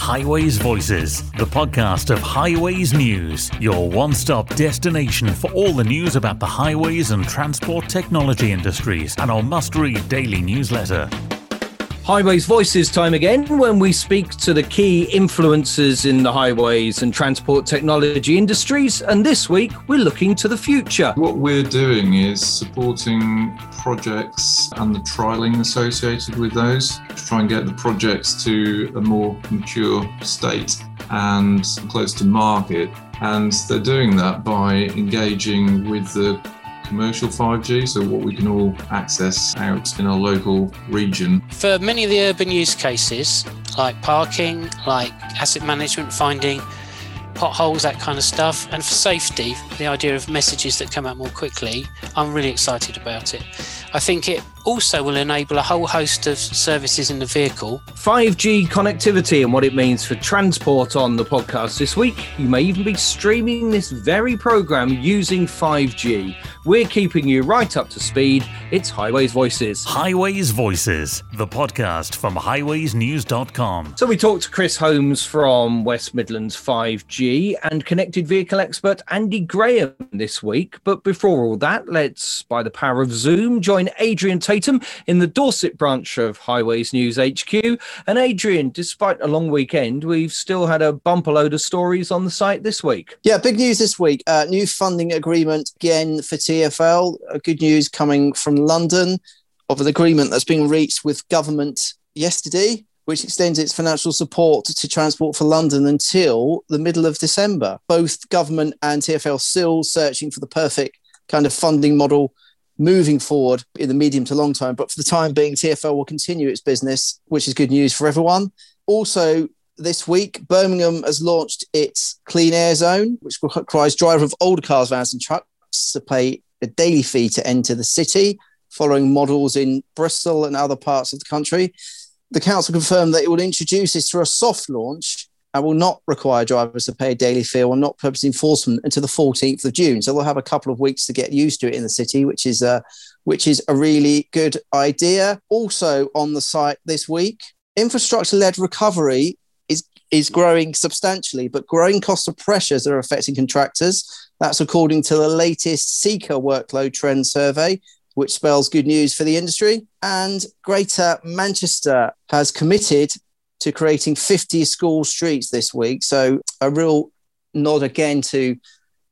Highways Voices, the podcast of Highways News, your one stop destination for all the news about the highways and transport technology industries, and our must read daily newsletter. Highways Voices time again when we speak to the key influencers in the highways and transport technology industries. And this week we're looking to the future. What we're doing is supporting projects and the trialing associated with those to try and get the projects to a more mature state and close to market. And they're doing that by engaging with the commercial 5G, so what we can all access out in our local region. For many of the urban use cases, like parking, like asset management, finding potholes, that kind of stuff, and for safety, the idea of messages that come out more quickly, I'm really excited about it. I think it also will enable a whole host of services in the vehicle. 5G connectivity and what it means for transport on the podcast this week. You may even be streaming this very program using 5G. We're keeping you right up to speed. It's Highways Voices. Highways Voices, the podcast from highwaysnews.com. So we talked to Chris Holmes from West Midlands 5G and connected vehicle expert Andy Graham this week. But before all that, let's, by the power of Zoom, join Adrian Tatum in the Dorset branch of Highways News HQ. And Adrian, despite a long weekend, we've still had a bumper load of stories on the site this week. Yeah, big news this week. Uh, new funding agreement again for TFL. Uh, good news coming from London of an agreement that's been reached with government yesterday which extends its financial support to Transport for London until the middle of December. Both government and TFL still searching for the perfect kind of funding model moving forward in the medium to long term. But for the time being, TFL will continue its business, which is good news for everyone. Also, this week, Birmingham has launched its Clean Air Zone, which requires driver of older cars, vans, and trucks to pay a daily fee to enter the city, following models in Bristol and other parts of the country. The council confirmed that it will introduce this through a soft launch and will not require drivers to pay a daily fee or not purpose enforcement until the 14th of June. So they'll have a couple of weeks to get used to it in the city, which is a, which is a really good idea. Also on the site this week, infrastructure-led recovery is is growing substantially, but growing cost of pressures are affecting contractors. That's according to the latest CECA workload trend survey, which spells good news for the industry. And Greater Manchester has committed to creating 50 school streets this week. So a real nod again to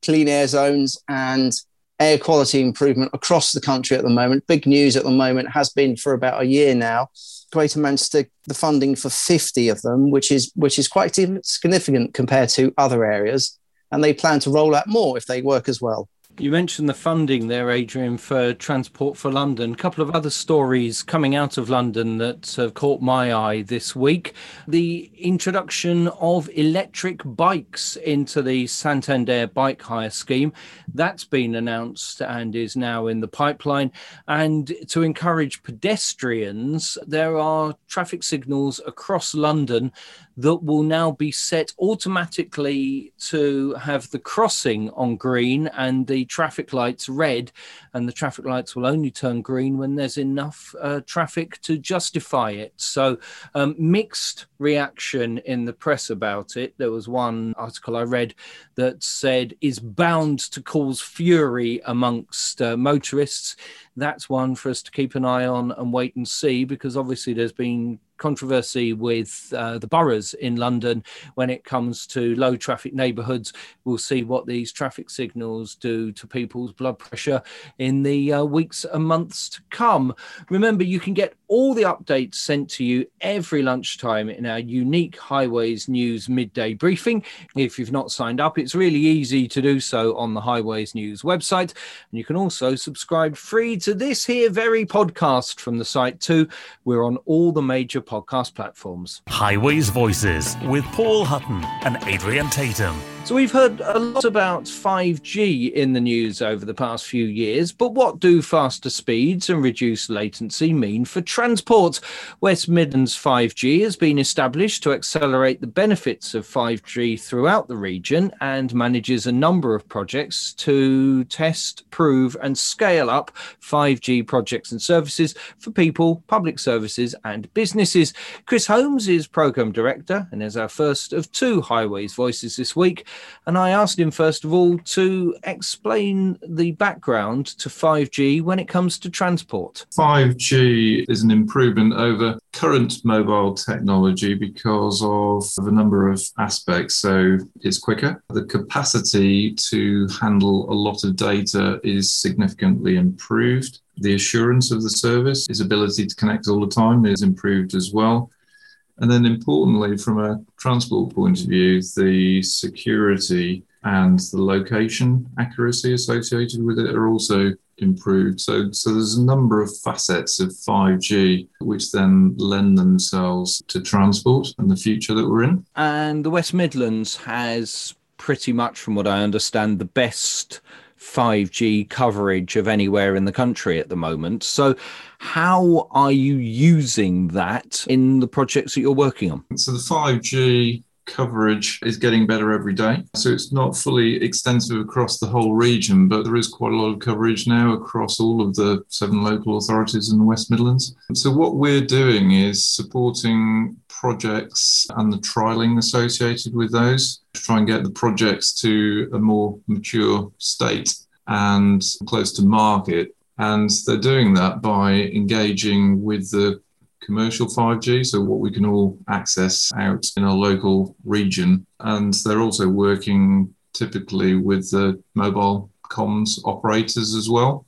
clean air zones and air quality improvement across the country at the moment. Big news at the moment has been for about a year now. Greater Manchester, the funding for 50 of them, which is which is quite significant compared to other areas, and they plan to roll out more if they work as well. You mentioned the funding there, Adrian, for Transport for London. A couple of other stories coming out of London that have caught my eye this week. The introduction of electric bikes into the Santander bike hire scheme. That's been announced and is now in the pipeline. And to encourage pedestrians, there are traffic signals across London that will now be set automatically to have the crossing on green and the traffic lights red, and the traffic lights will only turn green when there's enough uh, traffic to justify it. So, um, mixed reaction in the press about it. There was one article I read that said is bound to cause fury amongst uh, motorists. That's one for us to keep an eye on and wait and see because obviously there's been controversy with uh, the boroughs in London when it comes to low traffic neighbourhoods. We'll see what these traffic signals do to people's blood pressure in the uh, weeks and months to come. Remember, you can get all the updates sent to you every lunchtime in our unique Highways News midday briefing. If you've not signed up, it's really easy to do so on the Highways News website. And you can also subscribe free to this here very podcast from the site too. We're on all the major podcast platforms. Highways Voices with Paul Hutton and Adrian Tatum. So we've heard a lot about 5G in the news over the past few years, but what do faster speeds and reduced latency mean for transport. West Midlands 5G has been established to accelerate the benefits of 5G throughout the region and manages a number of projects to test, prove, and scale up 5G projects and services for people, public services, and businesses. Chris Holmes is Programme Director and is our first of two Highways Voices this week. And I asked him, first of all, to explain the background to 5G when it comes to transport. 5G is an improvement over current mobile technology because of a number of aspects. So it's quicker. The capacity to handle a lot of data is significantly improved. The assurance of the service, its ability to connect all the time is improved as well. And then importantly, from a transport point of view, the security and the location accuracy associated with it are also improved. So, so there's a number of facets of 5G which then lend themselves to transport and the future that we're in. And the West Midlands has pretty much, from what I understand, the best 5G coverage of anywhere in the country at the moment. So, how are you using that in the projects that you're working on? So, the 5G coverage is getting better every day. So it's not fully extensive across the whole region, but there is quite a lot of coverage now across all of the seven local authorities in the West Midlands. So what we're doing is supporting projects and the trialing associated with those to try and get the projects to a more mature state and close to market. And they're doing that by engaging with the commercial 5G, so what we can all access out in our local region. And they're also working typically with the mobile comms operators as well.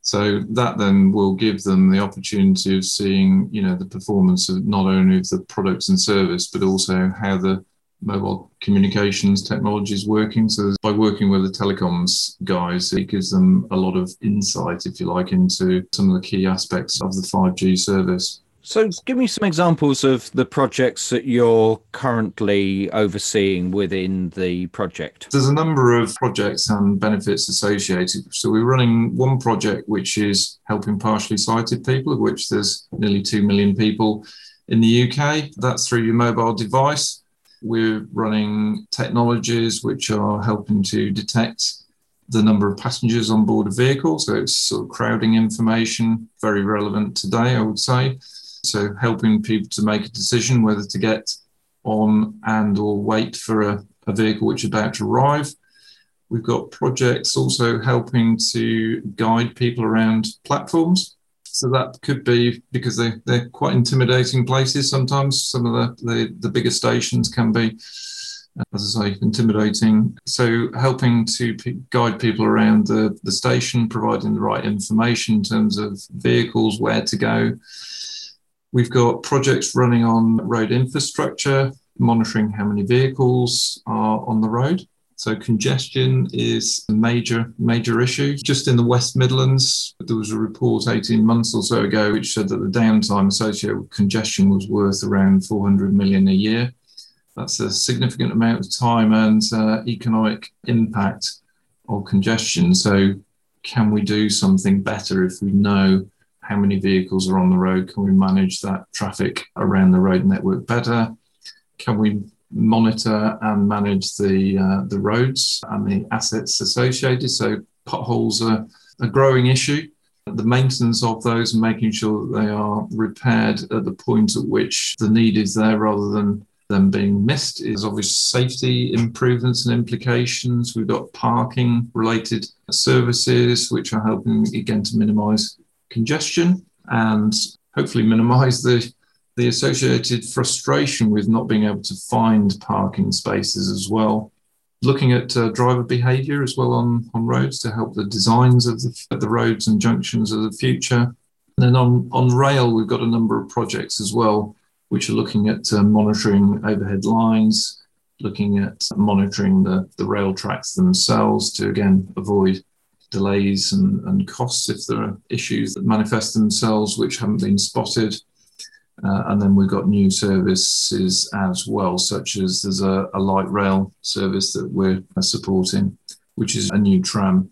So that then will give them the opportunity of seeing, you know, the performance of not only of the products and service, but also how the mobile communications technology is working. So by working with the telecoms guys, it gives them a lot of insight, if you like, into some of the key aspects of the 5G service. So, give me some examples of the projects that you're currently overseeing within the project. There's a number of projects and benefits associated. So, we're running one project which is helping partially sighted people, of which there's nearly 2 million people in the UK. That's through your mobile device. We're running technologies which are helping to detect the number of passengers on board a vehicle. So, it's sort of crowding information, very relevant today, I would say so helping people to make a decision whether to get on and or wait for a, a vehicle which is about to arrive. We've got projects also helping to guide people around platforms. So that could be because they, they're quite intimidating places sometimes. Some of the, the, the bigger stations can be, as I say, intimidating. So helping to p- guide people around the, the station, providing the right information in terms of vehicles, where to go, We've got projects running on road infrastructure, monitoring how many vehicles are on the road. So congestion is a major, major issue. Just in the West Midlands, there was a report 18 months or so ago which said that the downtime associated with congestion was worth around 400 million a year. That's a significant amount of time and uh, economic impact of congestion. So can we do something better if we know how many vehicles are on the road? Can we manage that traffic around the road network better? Can we monitor and manage the uh, the roads and the assets associated? So potholes are a growing issue. The maintenance of those and making sure that they are repaired at the point at which the need is there rather than them being missed is obvious safety improvements and implications. We've got parking related services, which are helping again to minimize congestion and hopefully minimize the, the associated frustration with not being able to find parking spaces as well. Looking at uh, driver behavior as well on, on roads to help the designs of the, the roads and junctions of the future. And then on, on rail, we've got a number of projects as well, which are looking at uh, monitoring overhead lines, looking at monitoring the, the rail tracks themselves to again avoid delays and, and costs if there are issues that manifest themselves which haven't been spotted. Uh, and then we've got new services as well, such as there's a, a light rail service that we're supporting, which is a new tram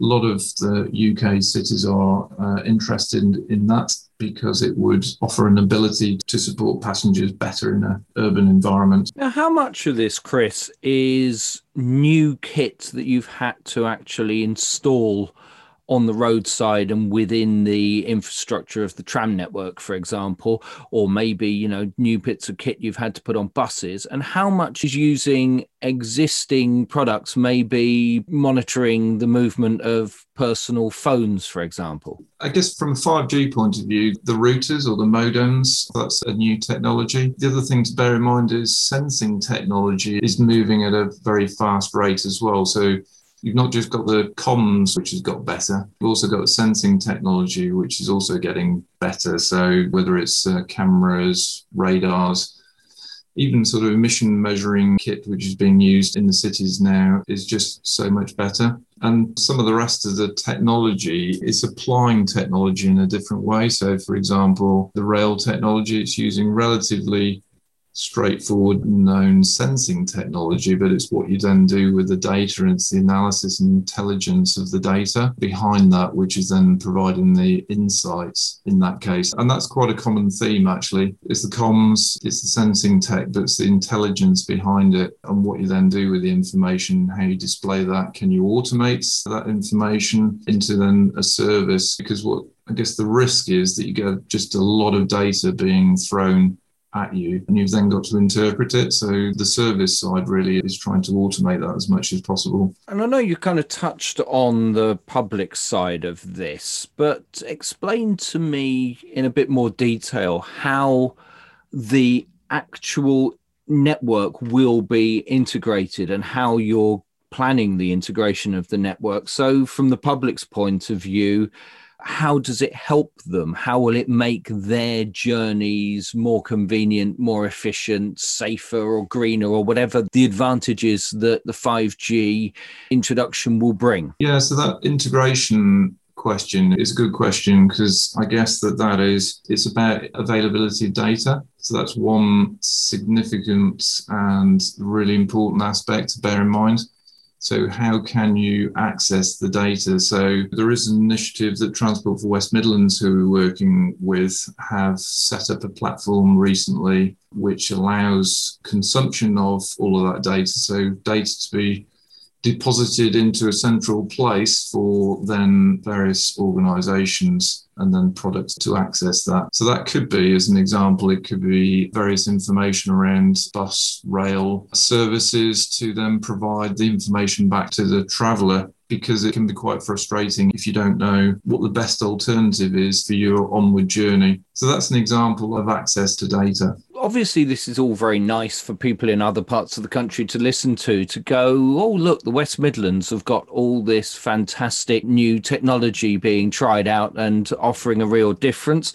A lot of the UK cities are uh, interested in, in that because it would offer an ability to support passengers better in an urban environment. Now, how much of this, Chris, is new kit that you've had to actually install on the roadside and within the infrastructure of the tram network, for example, or maybe, you know, new bits of kit you've had to put on buses, and how much is using existing products, maybe monitoring the movement of personal phones, for example? I guess from a 5G point of view, the routers or the modems, that's a new technology. The other thing to bear in mind is sensing technology is moving at a very fast rate as well. So You've not just got the comms, which has got better, you've also got sensing technology, which is also getting better. So, whether it's uh, cameras, radars, even sort of emission measuring kit, which is being used in the cities now, is just so much better. And some of the rest of the technology is applying technology in a different way. So, for example, the rail technology, it's using relatively straightforward known sensing technology, but it's what you then do with the data and it's the analysis and intelligence of the data behind that, which is then providing the insights in that case. And that's quite a common theme actually. It's the comms, it's the sensing tech, but it's the intelligence behind it and what you then do with the information, how you display that. Can you automate that information into then a service? Because what I guess the risk is that you get just a lot of data being thrown at you and you've then got to interpret it. So the service side really is trying to automate that as much as possible. And I know you kind of touched on the public side of this, but explain to me in a bit more detail how the actual network will be integrated and how you're planning the integration of the network. So, from the public's point of view, how does it help them? How will it make their journeys more convenient, more efficient, safer, or greener, or whatever the advantages that the 5G introduction will bring? Yeah, so that integration question is a good question because I guess that that is it's about availability of data. So that's one significant and really important aspect to bear in mind. So, how can you access the data? So, there is an initiative that Transport for West Midlands, who we're working with, have set up a platform recently which allows consumption of all of that data. So, data to be deposited into a central place for then various organizations and then products to access that. So that could be, as an example, it could be various information around bus, rail services to then provide the information back to the traveller because it can be quite frustrating if you don't know what the best alternative is for your onward journey. So that's an example of access to data obviously this is all very nice for people in other parts of the country to listen to to go oh look the west midlands have got all this fantastic new technology being tried out and offering a real difference.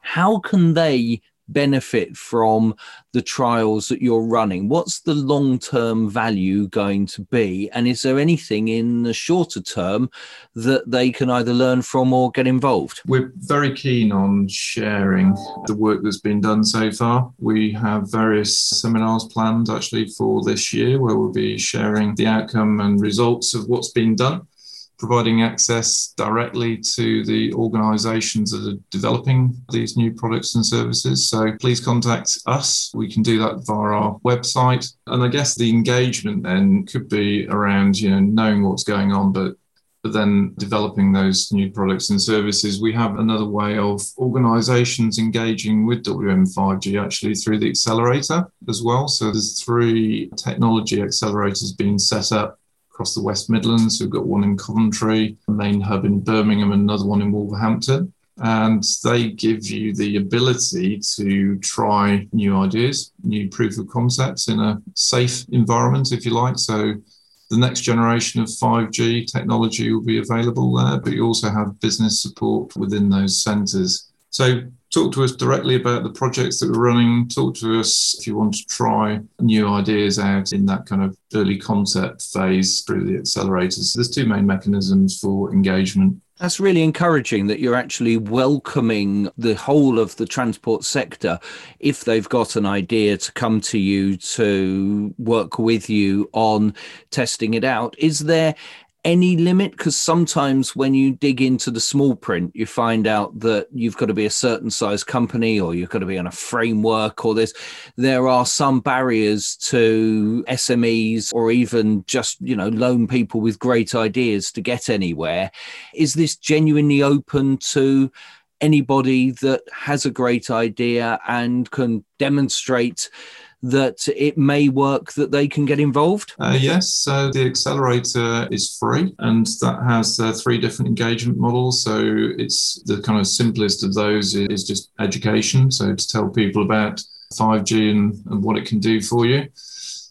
How can they benefit from the trials that you're running? What's the long term value going to be? And is there anything in the shorter term that they can either learn from or get involved? We're very keen on sharing the work that's been done so far. We have various seminars planned actually for this year where we'll be sharing the outcome and results of what's been done providing access directly to the organizations that are developing these new products and services. So please contact us. We can do that via our website. And I guess the engagement then could be around, you know, knowing what's going on, but but then developing those new products and services. We have another way of organizations engaging with WM5G actually through the accelerator as well. So there's three technology accelerators being set up across the West Midlands. We've got one in Coventry, a main hub in Birmingham, another one in Wolverhampton. And they give you the ability to try new ideas, new proof of concepts in a safe environment, if you like. So the next generation of 5G technology will be available there, but you also have business support within those centres. So talk to us directly about the projects that we're running. Talk to us if you want to try new ideas out in that kind of early concept phase through the accelerators. There's two main mechanisms for engagement. That's really encouraging that you're actually welcoming the whole of the transport sector if they've got an idea to come to you to work with you on testing it out. Is there any limit? Because sometimes when you dig into the small print, you find out that you've got to be a certain size company or you've got to be on a framework or there's there are some barriers to SMEs or even just, you know, lone people with great ideas to get anywhere. Is this genuinely open to anybody that has a great idea and can demonstrate that it may work that they can get involved? Uh, yes, so the accelerator is free and that has uh, three different engagement models. So it's the kind of simplest of those is just education. So to tell people about 5G and, and what it can do for you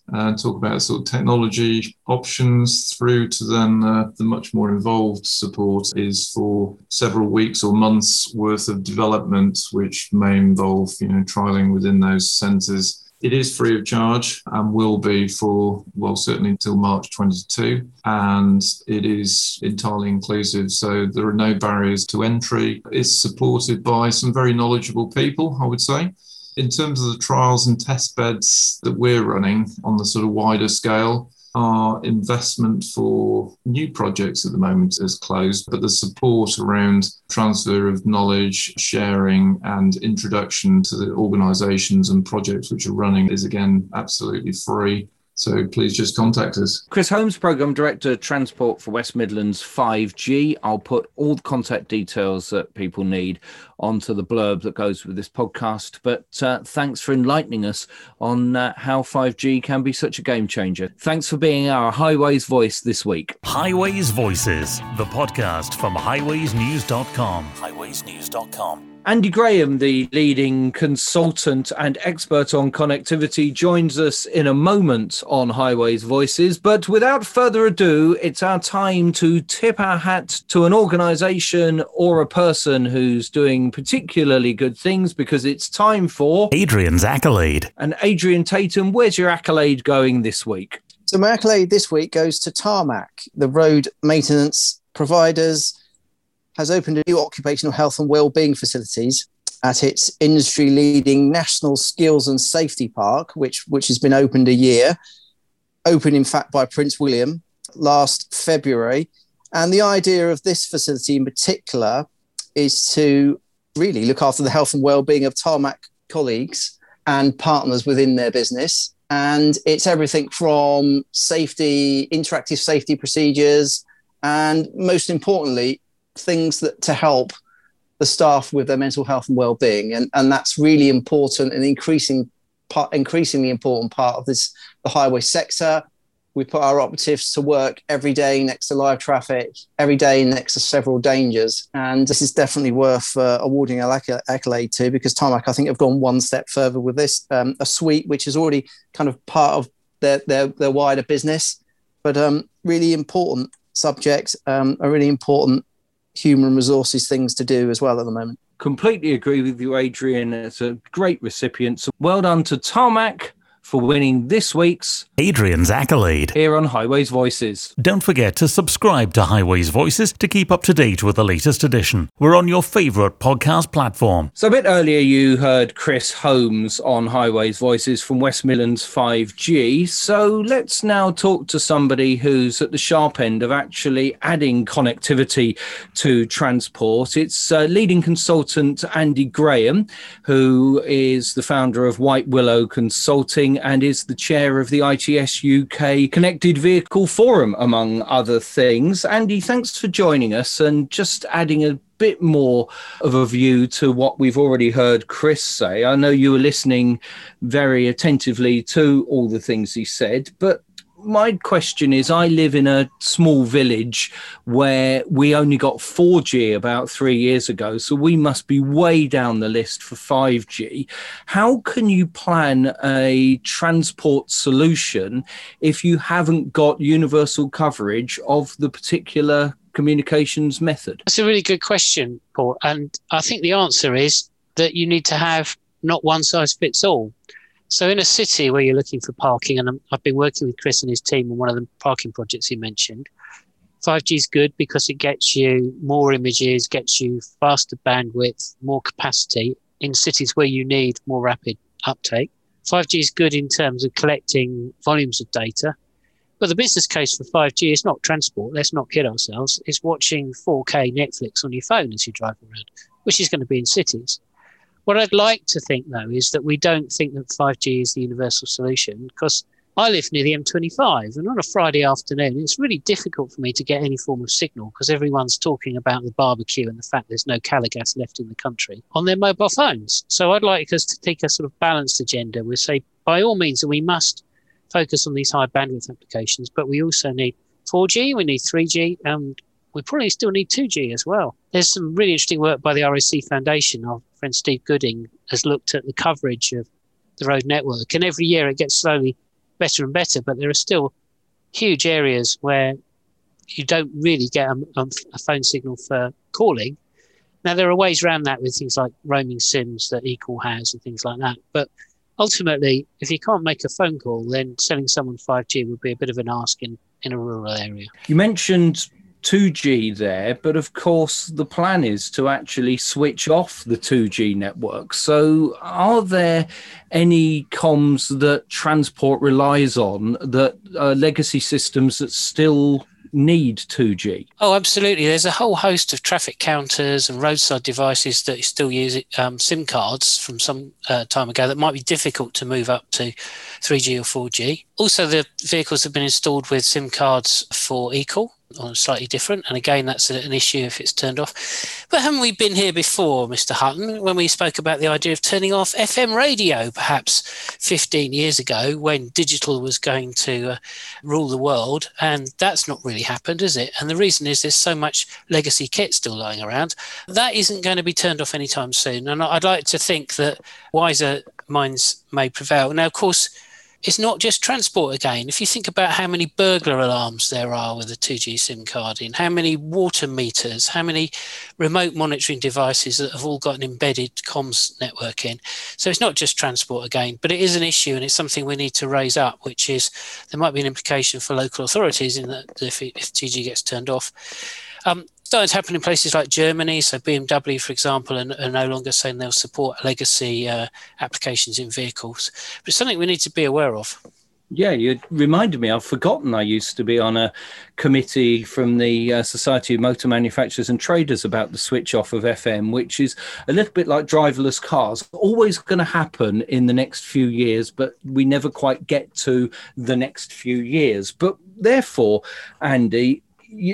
and talk about sort of technology options through to then uh, the much more involved support is for several weeks or months worth of development, which may involve, you know, trialing within those centres. It is free of charge and will be for, well, certainly until March 22. And it is entirely inclusive. So there are no barriers to entry. It's supported by some very knowledgeable people, I would say. In terms of the trials and test beds that we're running on the sort of wider scale, our investment for new projects at the moment is closed, but the support around transfer of knowledge, sharing, and introduction to the organizations and projects which are running is again absolutely free. So please just contact us. Chris Holmes, Programme Director, Transport for West Midlands 5G. I'll put all the contact details that people need onto the blurb that goes with this podcast. But uh, thanks for enlightening us on uh, how 5G can be such a game changer. Thanks for being our Highways voice this week. Highways Voices, the podcast from highwaysnews.com. Highwaysnews.com. Andy Graham, the leading consultant and expert on connectivity, joins us in a moment on Highways Voices. But without further ado, it's our time to tip our hat to an organization or a person who's doing particularly good things because it's time for Adrian's accolade. And Adrian Tatum, where's your accolade going this week? So, my accolade this week goes to Tarmac, the road maintenance providers has opened a new occupational health and well-being facilities at its industry-leading National Skills and Safety Park, which which has been opened a year, opened in fact by Prince William last February. And the idea of this facility in particular is to really look after the health and well-being of tarmac colleagues and partners within their business. And it's everything from safety, interactive safety procedures, and most importantly, things that to help the staff with their mental health and well-being. And, and that's really important and increasing part increasingly important part of this the highway sector. We put our operatives to work every day next to live traffic every day next to several dangers. And this is definitely worth uh, awarding an accolade to because tarmac i think have gone one step further with this. Um, a suite which is already kind of part of their their, their wider business. But um, really important subjects um, a really important human resources things to do as well at the moment. Completely agree with you, Adrian. It's a great recipient. So well done to Tarmac for winning this week's Adrian's Accolade here on Highways Voices. Don't forget to subscribe to Highways Voices to keep up to date with the latest edition. We're on your favourite podcast platform. So, a bit earlier, you heard Chris Holmes on Highways Voices from West Midlands 5G. So, let's now talk to somebody who's at the sharp end of actually adding connectivity to transport. It's uh, leading consultant Andy Graham, who is the founder of White Willow Consulting and is the chair of the ITS UK Connected Vehicle Forum, among other things. Andy, thanks for joining us and just adding a bit more of a view to what we've already heard Chris say. I know you were listening very attentively to all the things he said, but my question is I live in a small village where we only got 4G about three years ago, so we must be way down the list for 5G. How can you plan a transport solution if you haven't got universal coverage of the particular communications method? That's a really good question, Paul. And I think the answer is that you need to have not one size fits all. So, in a city where you're looking for parking, and i have been working with Chris and his team on one of the parking projects he mentioned, 5G is good because it gets you more images, gets you faster bandwidth, more capacity in cities where you need more rapid uptake. 5G is good in terms of collecting volumes of data. But the business case for 5G is not transport. Let's not kid ourselves. It's watching 4K Netflix on your phone as you drive around, which is going to be in cities. What I'd like to think, though, is that we don't think that 5G is the universal solution because I live near the M25, and on a Friday afternoon, it's really difficult for me to get any form of signal because everyone's talking about the barbecue and the fact there's no Calor Gas left in the country on their mobile phones. So I'd like us to take a sort of balanced agenda. We say, by all means, that we must focus on these high bandwidth applications, but we also need 4G, we need 3G, and we probably still need 2G as well. There's some really interesting work by the RAC Foundation. Our friend Steve Gooding has looked at the coverage of the road network, and every year it gets slowly better and better, but there are still huge areas where you don't really get a, a, phone signal for calling. Now, there are ways around that with things like roaming SIMs that eCall has and things like that. But ultimately, if you can't make a phone call, then selling someone 5G would be a bit of an ask in, in a rural area. You mentioned 2G there, but of course, the plan is to actually switch off the 2G network. So, are there any comms that transport relies on that are legacy systems that still need 2G? Oh, absolutely. There's a whole host of traffic counters and roadside devices that still use um, SIM cards from some uh, time ago that might be difficult to move up to 3G or 4G. Also, the vehicles have been installed with SIM cards for eCall or slightly different. And again, that's an issue if it's turned off. But haven't we been here before, Mr. Hutton, when we spoke about the idea of turning off FM radio perhaps 15 years ago when digital was going to uh, rule the world? And that's not really happened, is it? And the reason is there's so much legacy kit still lying around. That isn't going to be turned off anytime soon. And I'd like to think that wiser minds may prevail. Now, of course, it's not just transport again. If you think about how many burglar alarms there are with a 2G SIM card in, how many water meters, how many remote monitoring devices that have all got an embedded comms network in. So it's not just transport again, but it is an issue and it's something we need to raise up, which is there might be an implication for local authorities in that if, if 2G gets turned off. Um, starting to happen in places like Germany. So BMW, for example, are, are no longer saying they'll support legacy uh, applications in vehicles. But it's something we need to be aware of. Yeah, you reminded me. I've forgotten I used to be on a committee from the uh, Society of Motor Manufacturers and Traders about the switch off of FM, which is a little bit like driverless cars. Always going to happen in the next few years, but we never quite get to the next few years. But therefore, Andy,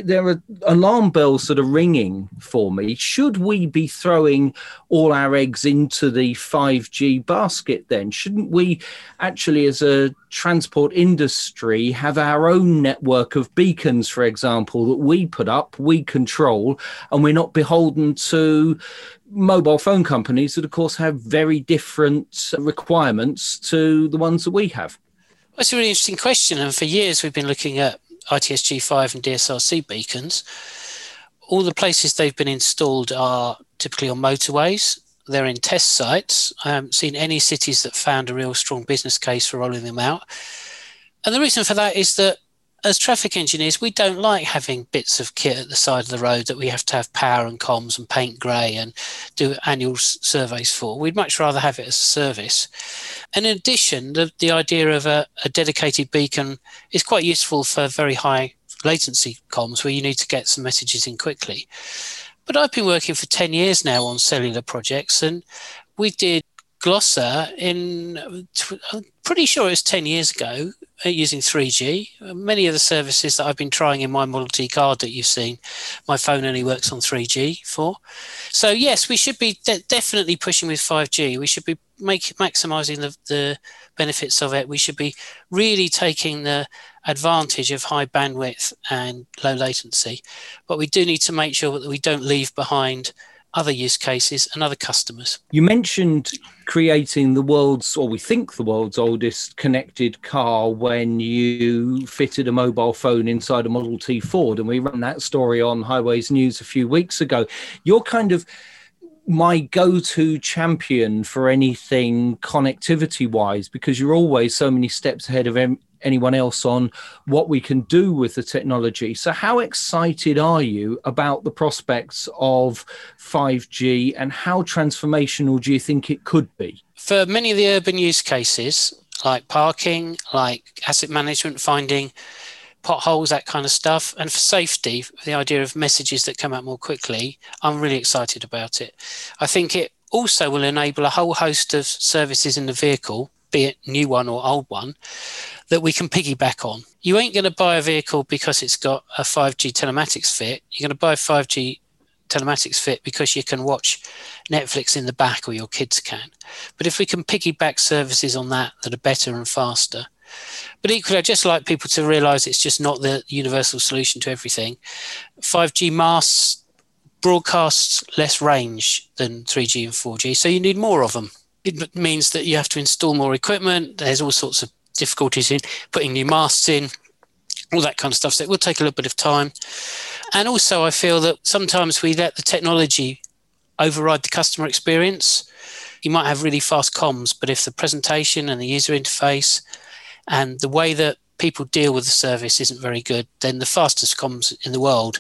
there are alarm bells that are ringing for me. Should we be throwing all our eggs into the 5G basket then? Shouldn't we actually, as a transport industry, have our own network of beacons, for example, that we put up, we control, and we're not beholden to mobile phone companies that, of course, have very different requirements to the ones that we have? That's a really interesting question. And for years, we've been looking at ITSG5 and DSRC beacons. All the places they've been installed are typically on motorways. They're in test sites. I haven't seen any cities that found a real strong business case for rolling them out. And the reason for that is that as traffic engineers, we don't like having bits of kit at the side of the road that we have to have power and comms and paint grey and do annual surveys for. We'd much rather have it as a service. And in addition, the, the idea of a, a dedicated beacon is quite useful for very high latency comms where you need to get some messages in quickly. But I've been working for 10 years now on cellular projects, and we did Glossa in, I'm pretty sure it was 10 years ago, uh, using 3G. Many of the services that I've been trying in my Model T card that you've seen, my phone only works on 3G for. So yes, we should be de- definitely pushing with 5G. We should be make maximizing the, the benefits of it. We should be really taking the advantage of high bandwidth and low latency. But we do need to make sure that we don't leave behind other use cases and other customers. You mentioned creating the world's, or we think the world's oldest connected car when you fitted a mobile phone inside a Model T Ford. And we ran that story on Highways News a few weeks ago. You're kind of my go-to champion for anything connectivity wise because you're always so many steps ahead of anyone else on what we can do with the technology. So, how excited are you about the prospects of 5G and how transformational do you think it could be? For many of the urban use cases, like parking, like asset management, finding potholes, that kind of stuff. And for safety, the idea of messages that come out more quickly, I'm really excited about it. I think it also will enable a whole host of services in the vehicle, be it new one or old one, that we can piggyback on. You ain't going to buy a vehicle because it's got a 5G telematics fit. You're going to buy a 5G telematics fit because you can watch Netflix in the back or your kids can. But if we can piggyback services on that that are better and faster, but equally, I'd just like people to realize it's just not the universal solution to everything. 5G masts broadcasts less range than 3G and 4G, so you need more of them. It means that you have to install more equipment. There's all sorts of difficulties in putting new masts in, all that kind of stuff. So it will take a little bit of time. And also, I feel that sometimes we let the technology override the customer experience. You might have really fast comms, but if the presentation and the user interface and the way that people deal with the service isn't very good, then the fastest comms in the world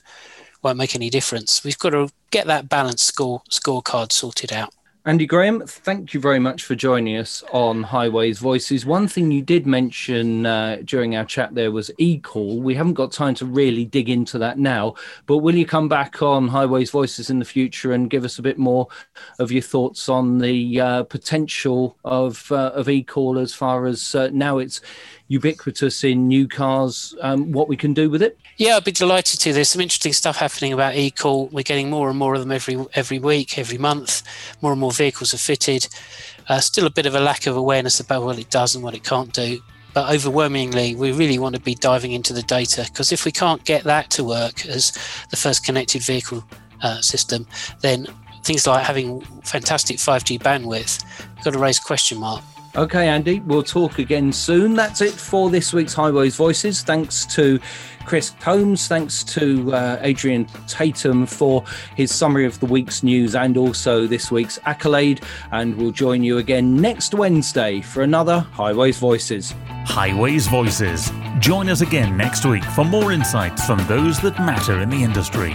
won't make any difference. We've got to get that balance score scorecard sorted out. Andy Graham, thank you very much for joining us on Highways Voices. One thing you did mention uh, during our chat there was eCall. We haven't got time to really dig into that now, but will you come back on Highways Voices in the future and give us a bit more of your thoughts on the uh, potential of uh, of eCall as far as uh, now it's ubiquitous in new cars, um, what we can do with it? Yeah, I'd be delighted to. There's some interesting stuff happening about eCall. We're getting more and more of them every every week, every month. More and more vehicles are fitted. Uh, still a bit of a lack of awareness about what it does and what it can't do. But overwhelmingly, we really want to be diving into the data because if we can't get that to work as the first connected vehicle uh, system, then things like having fantastic 5G bandwidth, we've got to raise question mark. Okay, Andy, we'll talk again soon. That's it for this week's Highways Voices. Thanks to Chris Holmes. Thanks to uh, Adrian Tatum for his summary of the week's news and also this week's accolade. And we'll join you again next Wednesday for another Highways Voices. Highways Voices. Join us again next week for more insights from those that matter in the industry.